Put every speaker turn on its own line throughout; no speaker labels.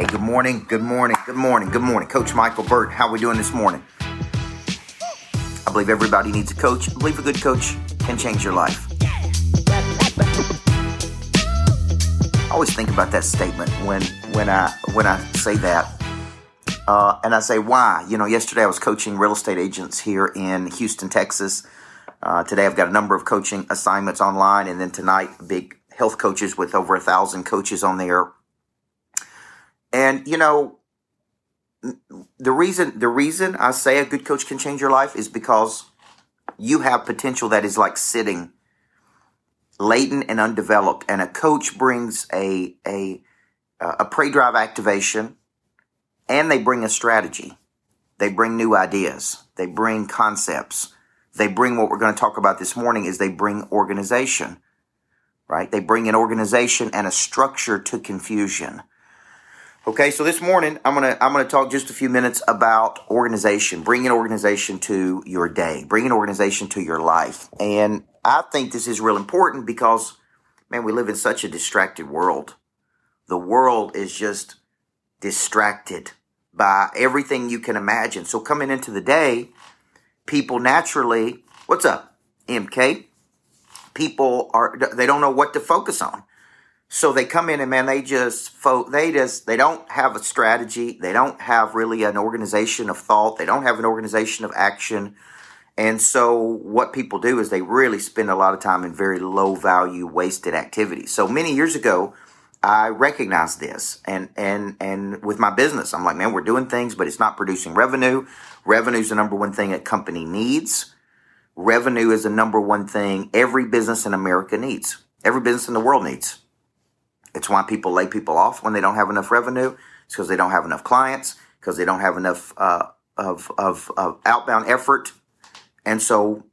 Hey, good morning, good morning, good morning, good morning. Coach Michael Burt, how are we doing this morning? I believe everybody needs a coach. I believe a good coach can change your life. I always think about that statement when when I when I say that. Uh, and I say, why? You know, yesterday I was coaching real estate agents here in Houston, Texas. Uh, today I've got a number of coaching assignments online, and then tonight, big health coaches with over a thousand coaches on there and you know, the reason the reason I say a good coach can change your life is because you have potential that is like sitting latent and undeveloped, and a coach brings a a a prey drive activation, and they bring a strategy. They bring new ideas. They bring concepts. They bring what we're going to talk about this morning is they bring organization, right? They bring an organization and a structure to confusion. Okay, so this morning I'm gonna I'm gonna talk just a few minutes about organization, bringing organization to your day, bringing organization to your life, and I think this is real important because, man, we live in such a distracted world. The world is just distracted by everything you can imagine. So coming into the day, people naturally, what's up, MK? People are they don't know what to focus on. So they come in and man, they just they just they don't have a strategy. They don't have really an organization of thought. They don't have an organization of action. And so what people do is they really spend a lot of time in very low value, wasted activities. So many years ago, I recognized this and and and with my business, I'm like, man, we're doing things, but it's not producing revenue. Revenue is the number one thing a company needs. Revenue is the number one thing every business in America needs. Every business in the world needs. It's why people lay people off when they don't have enough revenue. It's because they don't have enough clients, because they don't have enough uh, of, of, of outbound effort. And so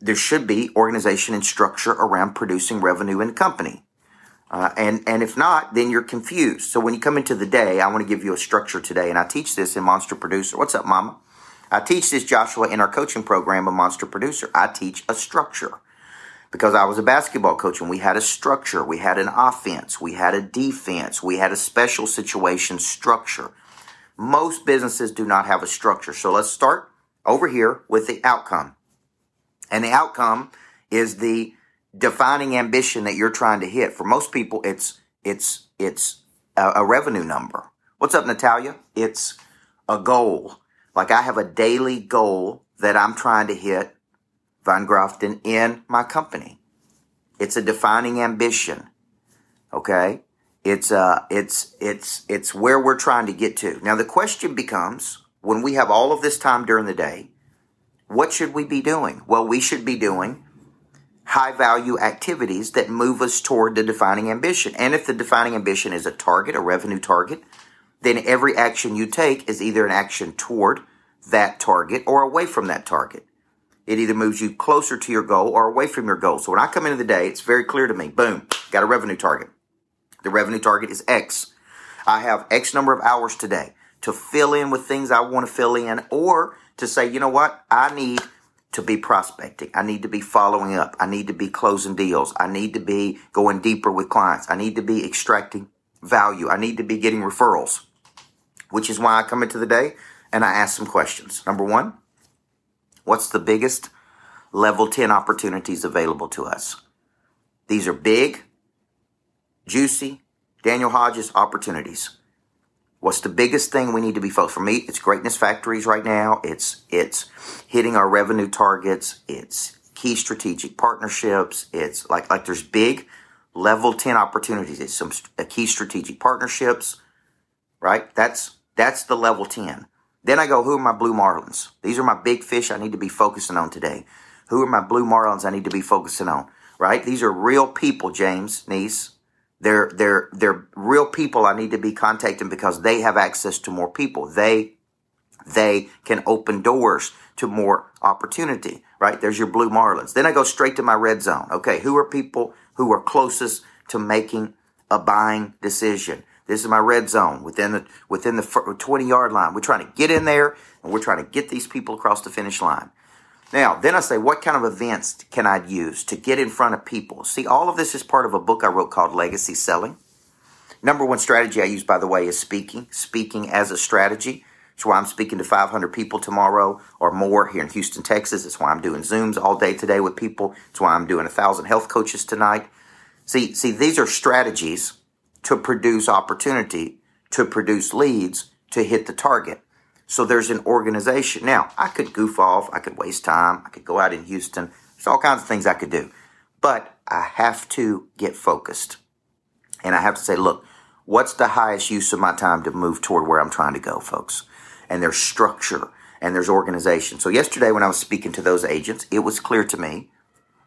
there should be organization and structure around producing revenue in a company. Uh, and, and if not, then you're confused. So when you come into the day, I want to give you a structure today. And I teach this in Monster Producer. What's up, mama? I teach this, Joshua, in our coaching program of Monster Producer. I teach a structure because I was a basketball coach and we had a structure, we had an offense, we had a defense, we had a special situation structure. Most businesses do not have a structure. So let's start over here with the outcome. And the outcome is the defining ambition that you're trying to hit. For most people, it's it's it's a, a revenue number. What's up, Natalia? It's a goal. Like I have a daily goal that I'm trying to hit Van Grafton in my company. It's a defining ambition. Okay? It's uh it's it's it's where we're trying to get to. Now the question becomes when we have all of this time during the day, what should we be doing? Well, we should be doing high value activities that move us toward the defining ambition. And if the defining ambition is a target, a revenue target, then every action you take is either an action toward that target or away from that target. It either moves you closer to your goal or away from your goal. So when I come into the day, it's very clear to me. Boom, got a revenue target. The revenue target is X. I have X number of hours today to fill in with things I want to fill in or to say, you know what? I need to be prospecting. I need to be following up. I need to be closing deals. I need to be going deeper with clients. I need to be extracting value. I need to be getting referrals, which is why I come into the day and I ask some questions. Number one, What's the biggest level 10 opportunities available to us? These are big, juicy, Daniel Hodges opportunities. What's the biggest thing we need to be focused? For me, it's greatness factories right now. It's it's hitting our revenue targets. It's key strategic partnerships. It's like like there's big level 10 opportunities. It's some key strategic partnerships, right? That's that's the level 10. Then I go, who are my blue marlins? These are my big fish I need to be focusing on today. Who are my blue marlins I need to be focusing on? Right? These are real people, James, niece. They're they're they're real people I need to be contacting because they have access to more people. They they can open doors to more opportunity. Right? There's your blue marlins. Then I go straight to my red zone. Okay, who are people who are closest to making a buying decision? This is my red zone within the within the 20 yard line. We're trying to get in there and we're trying to get these people across the finish line. Now, then I say, what kind of events can I use to get in front of people? See, all of this is part of a book I wrote called Legacy Selling. Number one strategy I use, by the way, is speaking. Speaking as a strategy. It's why I'm speaking to 500 people tomorrow or more here in Houston, Texas. It's why I'm doing Zooms all day today with people. It's why I'm doing a thousand health coaches tonight. See, see, these are strategies to produce opportunity, to produce leads, to hit the target. So there's an organization. Now, I could goof off, I could waste time, I could go out in Houston. There's all kinds of things I could do. But I have to get focused. And I have to say, look, what's the highest use of my time to move toward where I'm trying to go, folks? And there's structure and there's organization. So yesterday when I was speaking to those agents, it was clear to me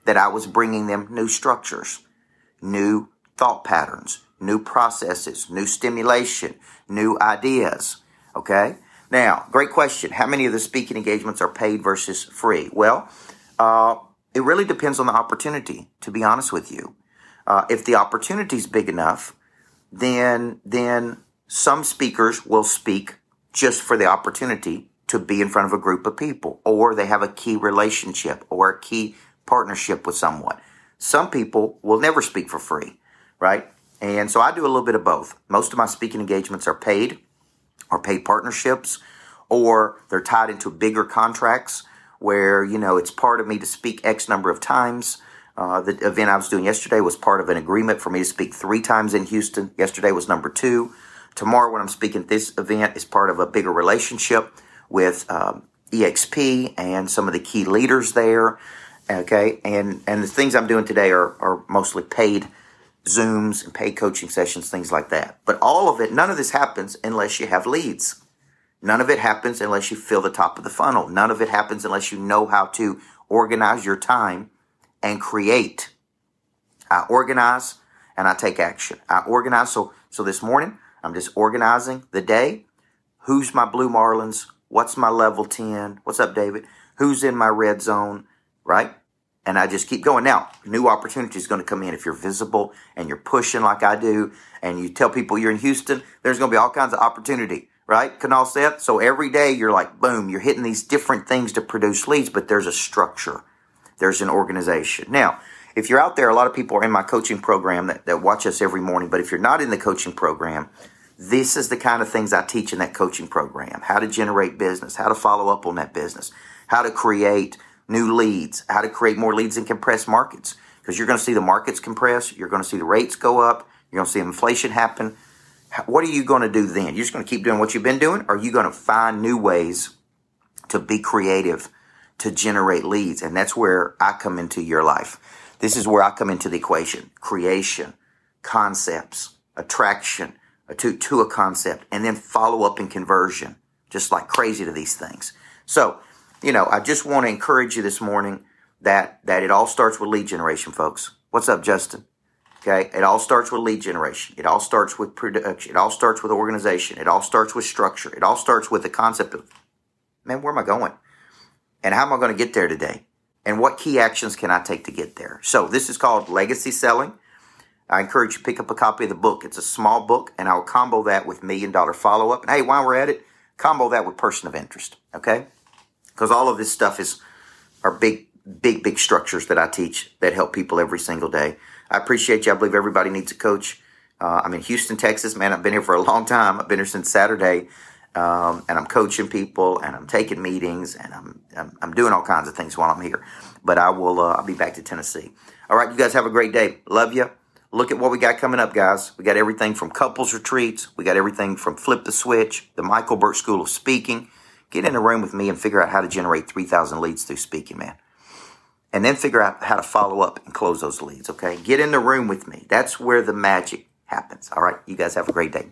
that I was bringing them new structures, new thought patterns, new processes, new stimulation, new ideas. Okay. Now, great question. How many of the speaking engagements are paid versus free? Well, uh, it really depends on the opportunity, to be honest with you. Uh, if the opportunity is big enough, then, then some speakers will speak just for the opportunity to be in front of a group of people, or they have a key relationship or a key partnership with someone. Some people will never speak for free, right? And so I do a little bit of both. Most of my speaking engagements are paid or paid partnerships, or they're tied into bigger contracts where, you know, it's part of me to speak X number of times. Uh, the event I was doing yesterday was part of an agreement for me to speak three times in Houston. Yesterday was number two. Tomorrow, when I'm speaking at this event, is part of a bigger relationship with um, EXP and some of the key leaders there. Okay, and and the things I'm doing today are are mostly paid Zooms and paid coaching sessions, things like that. But all of it, none of this happens unless you have leads. None of it happens unless you fill the top of the funnel. None of it happens unless you know how to organize your time and create. I organize and I take action. I organize. So, so this morning, I'm just organizing the day. Who's my Blue Marlins? What's my level 10? What's up, David? Who's in my red zone? Right? And I just keep going. Now, new opportunity is going to come in if you're visible and you're pushing like I do, and you tell people you're in Houston. There's going to be all kinds of opportunity, right? Canal set. So every day you're like, boom, you're hitting these different things to produce leads, but there's a structure, there's an organization. Now, if you're out there, a lot of people are in my coaching program that, that watch us every morning. But if you're not in the coaching program, this is the kind of things I teach in that coaching program how to generate business, how to follow up on that business, how to create new leads, how to create more leads in compressed markets. Because you're going to see the markets compress, you're going to see the rates go up, you're going to see inflation happen. What are you going to do then? You're just going to keep doing what you've been doing, or are you going to find new ways to be creative, to generate leads? And that's where I come into your life. This is where I come into the equation creation, concepts, attraction to, to a concept, and then follow up and conversion, just like crazy to these things. So, you know, I just want to encourage you this morning that that it all starts with lead generation, folks. What's up, Justin? Okay, it all starts with lead generation. It all starts with production. It all starts with organization. It all starts with structure. It all starts with the concept of, man, where am I going? And how am I going to get there today? And what key actions can I take to get there? So this is called legacy selling. I encourage you to pick up a copy of the book. It's a small book, and I'll combo that with million dollar follow up. And hey, while we're at it, combo that with person of interest. Okay because all of this stuff is are big, big, big structures that I teach that help people every single day. I appreciate you. I believe everybody needs a coach. Uh, I'm in Houston, Texas, man. I've been here for a long time. I've been here since Saturday, um, and I'm coaching people, and I'm taking meetings, and I'm, I'm, I'm doing all kinds of things while I'm here. But I will. Uh, I'll be back to Tennessee. All right, you guys have a great day. Love you. Look at what we got coming up, guys. We got everything from couples retreats. We got everything from flip the switch, the Michael Burt School of Speaking. Get in a room with me and figure out how to generate 3,000 leads through speaking, man. And then figure out how to follow up and close those leads, okay? Get in the room with me. That's where the magic happens. All right, you guys have a great day.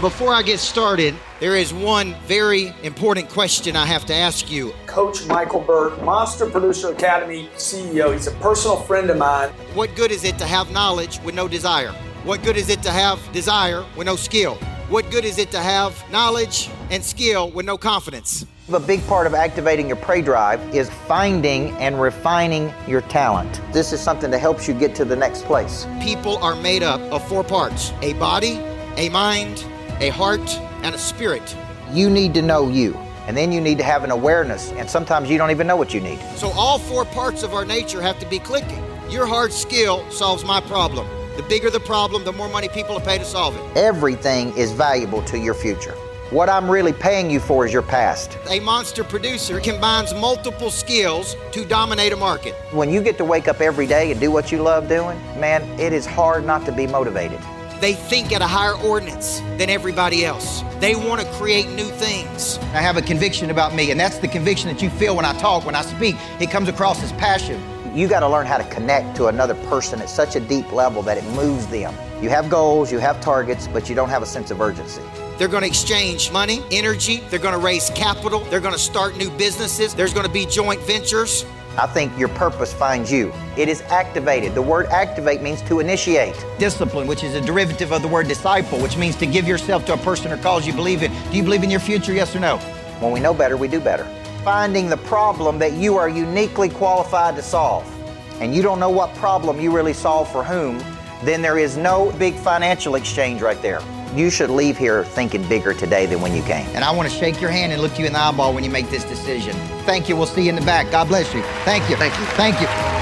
Before I get started, there is one very important question I have to ask you.
Coach Michael Burt, Monster Producer Academy CEO. He's a personal friend of mine.
What good is it to have knowledge with no desire? What good is it to have desire with no skill? What good is it to have knowledge and skill with no confidence?
A big part of activating your prey drive is finding and refining your talent. This is something that helps you get to the next place.
People are made up of four parts a body, a mind, a heart, and a spirit.
You need to know you. And then you need to have an awareness, and sometimes you don't even know what you need.
So, all four parts of our nature have to be clicking. Your hard skill solves my problem.
The bigger the problem, the more money people will pay to solve it.
Everything is valuable to your future. What I'm really paying you for is your past.
A monster producer combines multiple skills to dominate a market.
When you get to wake up every day and do what you love doing, man, it is hard not to be motivated.
They think at a higher ordinance than everybody else. They want to create new things.
I have a conviction about me, and that's the conviction that you feel when I talk, when I speak. It comes across as passion.
You got to learn how to connect to another person at such a deep level that it moves them. You have goals, you have targets, but you don't have a sense of urgency.
They're going to exchange money, energy, they're going to raise capital, they're going to start new businesses, there's going to be joint ventures.
I think your purpose finds you. It is activated. The word activate means to initiate.
Discipline, which is a derivative of the word disciple, which means to give yourself to a person or cause you believe in. Do you believe in your future, yes or no?
When we know better, we do better. Finding the problem that you are uniquely qualified to solve, and you don't know what problem you really solve for whom, then there is no big financial exchange right there you should leave here thinking bigger today than when you came.
And I want to shake your hand and look you in the eyeball when you make this decision. Thank you. We'll see you in the back. God bless you. Thank you.
Thank you.
Thank you.